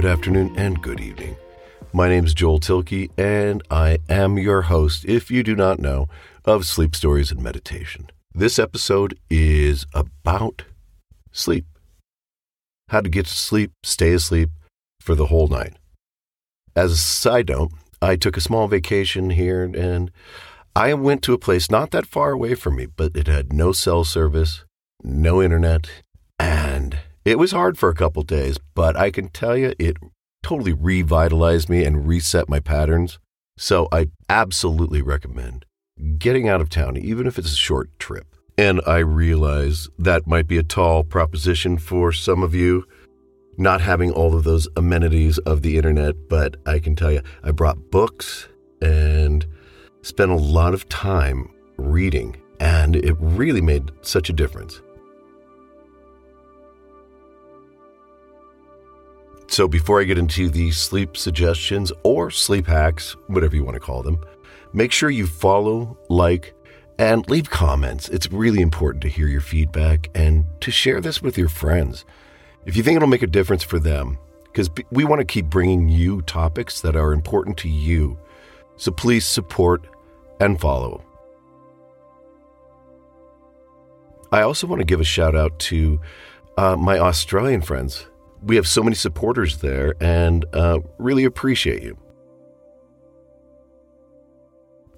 good afternoon, and good evening. My name is Joel Thielke, and I am your host, if you do not know, of Sleep Stories and Meditation. This episode is about sleep. How to get to sleep, stay asleep for the whole night. As a side note, I took a small vacation here and I went to a place not that far away from me, but it had no cell service, no internet, and it was hard for a couple days, but I can tell you it totally revitalized me and reset my patterns. So I absolutely recommend getting out of town, even if it's a short trip. And I realize that might be a tall proposition for some of you, not having all of those amenities of the internet, but I can tell you, I brought books and spent a lot of time reading, and it really made such a difference. So, before I get into the sleep suggestions or sleep hacks, whatever you want to call them, make sure you follow, like, and leave comments. It's really important to hear your feedback and to share this with your friends. If you think it'll make a difference for them, because we want to keep bringing you topics that are important to you. So please support and follow. I also want to give a shout out to uh, my Australian friends we have so many supporters there and uh, really appreciate you.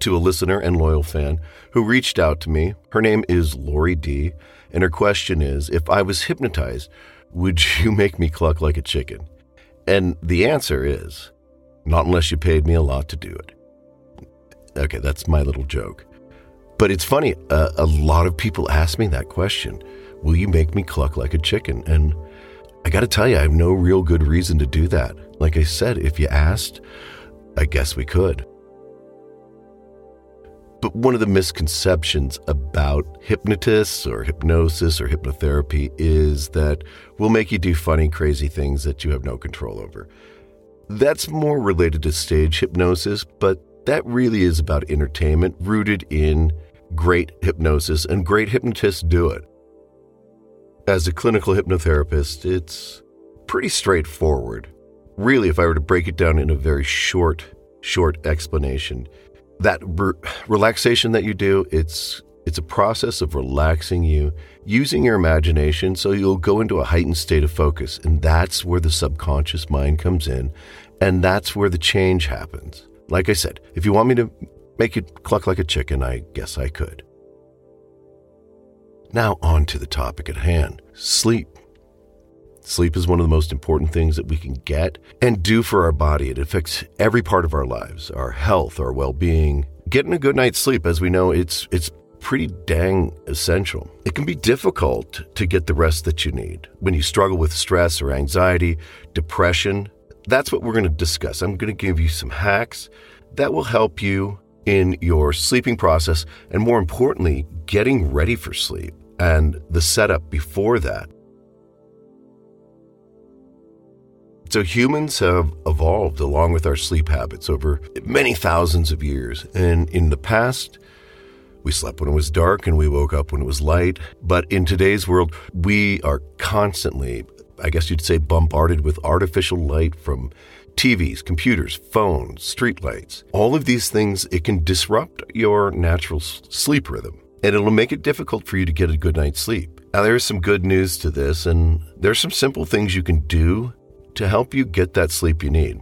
To a listener and loyal fan who reached out to me, her name is Lori D, and her question is If I was hypnotized, would you make me cluck like a chicken? And the answer is not unless you paid me a lot to do it. Okay, that's my little joke. But it's funny, uh, a lot of people ask me that question Will you make me cluck like a chicken? And I got to tell you, I have no real good reason to do that. Like I said, if you asked, I guess we could. But one of the misconceptions about hypnotists or hypnosis or hypnotherapy is that we'll make you do funny, crazy things that you have no control over. That's more related to stage hypnosis, but that really is about entertainment rooted in great hypnosis, and great hypnotists do it. As a clinical hypnotherapist, it's pretty straightforward. Really, if I were to break it down in a very short, short explanation, that re- relaxation that you do, it's it's a process of relaxing you, using your imagination so you'll go into a heightened state of focus. And that's where the subconscious mind comes in. And that's where the change happens. Like I said, if you want me to make it cluck like a chicken, I guess I could. Now, on to the topic at hand sleep. Sleep is one of the most important things that we can get and do for our body. It affects every part of our lives, our health, our well-being. Getting a good night's sleep, as we know, it's it's pretty dang essential. It can be difficult to get the rest that you need when you struggle with stress or anxiety, depression. That's what we're going to discuss. I'm going to give you some hacks that will help you in your sleeping process and more importantly, getting ready for sleep and the setup before that. So, humans have evolved along with our sleep habits over many thousands of years. And in the past, we slept when it was dark and we woke up when it was light. But in today's world, we are constantly, I guess you'd say, bombarded with artificial light from TVs, computers, phones, streetlights. All of these things, it can disrupt your natural sleep rhythm and it'll make it difficult for you to get a good night's sleep. Now, there's some good news to this, and there's some simple things you can do to help you get that sleep you need.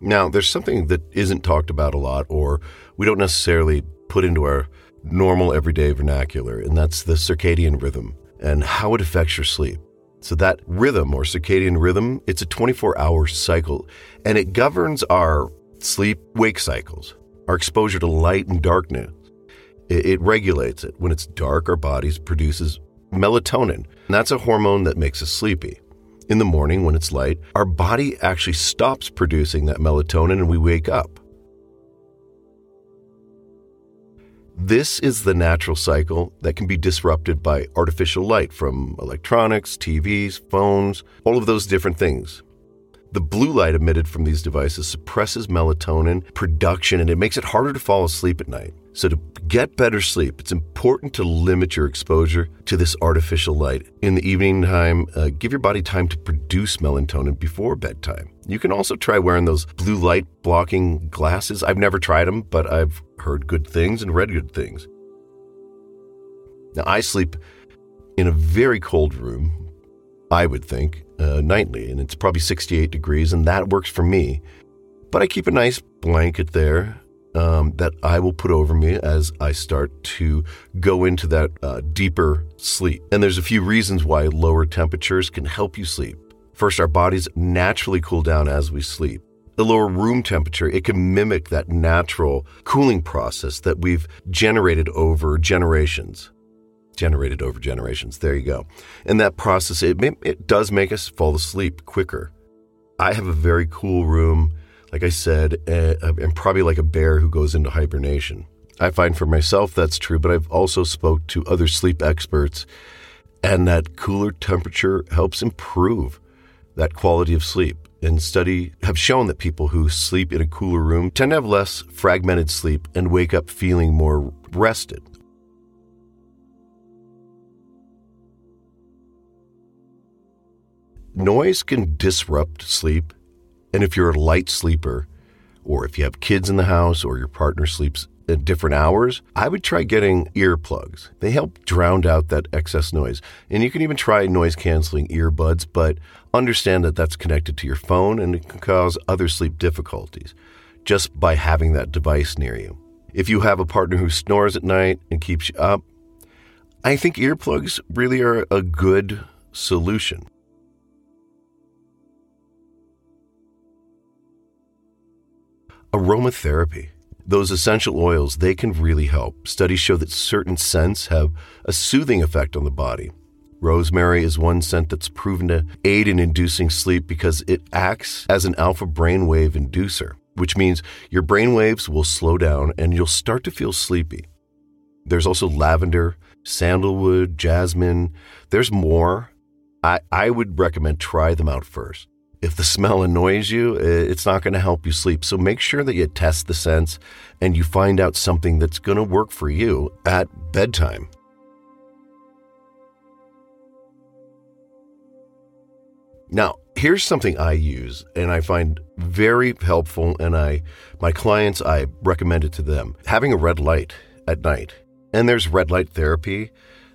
Now, there's something that isn't talked about a lot, or we don't necessarily put into our normal everyday vernacular, and that's the circadian rhythm and how it affects your sleep. So, that rhythm or circadian rhythm, it's a 24 hour cycle, and it governs our sleep wake cycles our exposure to light and darkness. It, it regulates it. When it's dark, our bodies produces melatonin, that's a hormone that makes us sleepy. In the morning, when it's light, our body actually stops producing that melatonin and we wake up. This is the natural cycle that can be disrupted by artificial light from electronics, TVs, phones, all of those different things. The blue light emitted from these devices suppresses melatonin production and it makes it harder to fall asleep at night. So, to get better sleep, it's important to limit your exposure to this artificial light. In the evening time, uh, give your body time to produce melatonin before bedtime. You can also try wearing those blue light blocking glasses. I've never tried them, but I've heard good things and read good things. Now, I sleep in a very cold room, I would think, uh, nightly, and it's probably 68 degrees, and that works for me. But I keep a nice blanket there um, that I will put over me as I start to go into that uh, deeper sleep. And there's a few reasons why lower temperatures can help you sleep. First, our bodies naturally cool down as we sleep. The lower room temperature, it can mimic that natural cooling process that we've generated over generations. Generated over generations. There you go. And that process, it, it does make us fall asleep quicker. I have a very cool room like I said, uh, probably like a bear who goes into hibernation. I find for myself that's true, but I've also spoke to other sleep experts, and that cooler temperature helps improve that quality of sleep. And study have shown that people who sleep in a cooler room tend to have less fragmented sleep and wake up feeling more rested. Noise can disrupt sleep and if you're a light sleeper, or if you have kids in the house, or your partner sleeps at different hours, I would try getting earplugs. They help drown out that excess noise. And you can even try noise canceling earbuds, but understand that that's connected to your phone and it can cause other sleep difficulties just by having that device near you. If you have a partner who snores at night and keeps you up, I think earplugs really are a good solution. Aromatherapy. Those essential oils, they can really help. Studies show that certain scents have a soothing effect on the body. Rosemary is one scent that's proven to aid in inducing sleep because it acts as an alpha brainwave inducer, which means your brainwaves will slow down and you'll start to feel sleepy. There's also lavender, sandalwood, jasmine. There's more. I, I would recommend try them out first. If the smell annoys you, it's not going to help you sleep. So make sure that you test the scents and you find out something that's going to work for you at bedtime. Now, here's something I use and I find very helpful and I my clients I recommend it to them. Having a red light at night. And there's red light therapy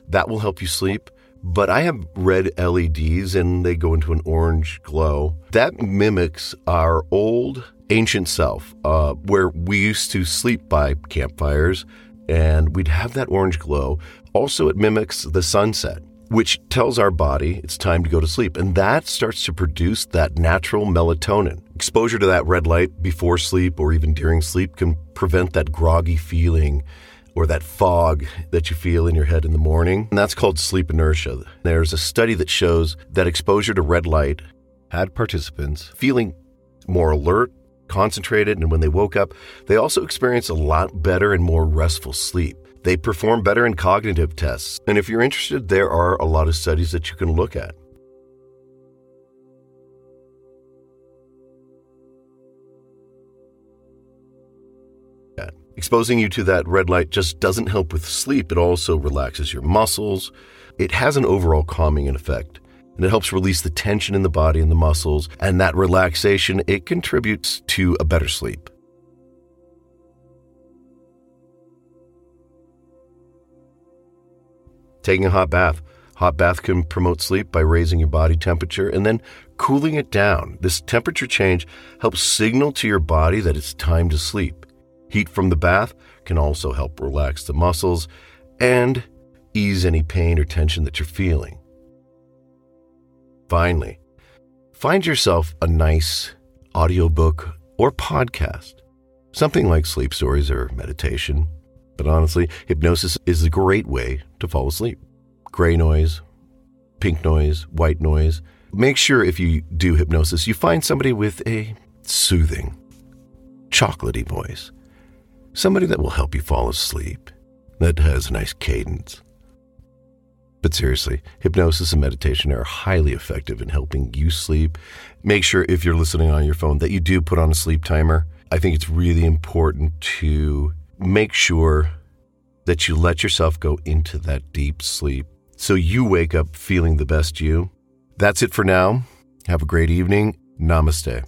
that will help you sleep. But I have red LEDs and they go into an orange glow. That mimics our old ancient self, uh, where we used to sleep by campfires and we'd have that orange glow. Also, it mimics the sunset, which tells our body it's time to go to sleep. And that starts to produce that natural melatonin. Exposure to that red light before sleep or even during sleep can prevent that groggy feeling or that fog that you feel in your head in the morning. And that's called sleep inertia. There's a study that shows that exposure to red light had participants feeling more alert, concentrated, and when they woke up, they also experienced a lot better and more restful sleep. They perform better in cognitive tests. And if you're interested, there are a lot of studies that you can look at. Exposing you to that red light just doesn't help with sleep, it also relaxes your muscles. It has an overall calming effect, and it helps release the tension in the body and the muscles, and that relaxation, it contributes to a better sleep. Taking a hot bath. Hot bath can promote sleep by raising your body temperature and then cooling it down. This temperature change helps signal to your body that it's time to sleep. Heat from the bath can also help relax the muscles and ease any pain or tension that you're feeling. Finally, find yourself a nice audiobook or podcast, something like sleep stories or meditation. But honestly, hypnosis is a great way to fall asleep. Gray noise, pink noise, white noise. Make sure if you do hypnosis, you find somebody with a soothing, chocolaty voice Somebody that will help you fall asleep, that has a nice cadence. But seriously, hypnosis and meditation are highly effective in helping you sleep. Make sure if you're listening on your phone that you do put on a sleep timer. I think it's really important to make sure that you let yourself go into that deep sleep so you wake up feeling the best you. That's it for now. Have a great evening. Namaste.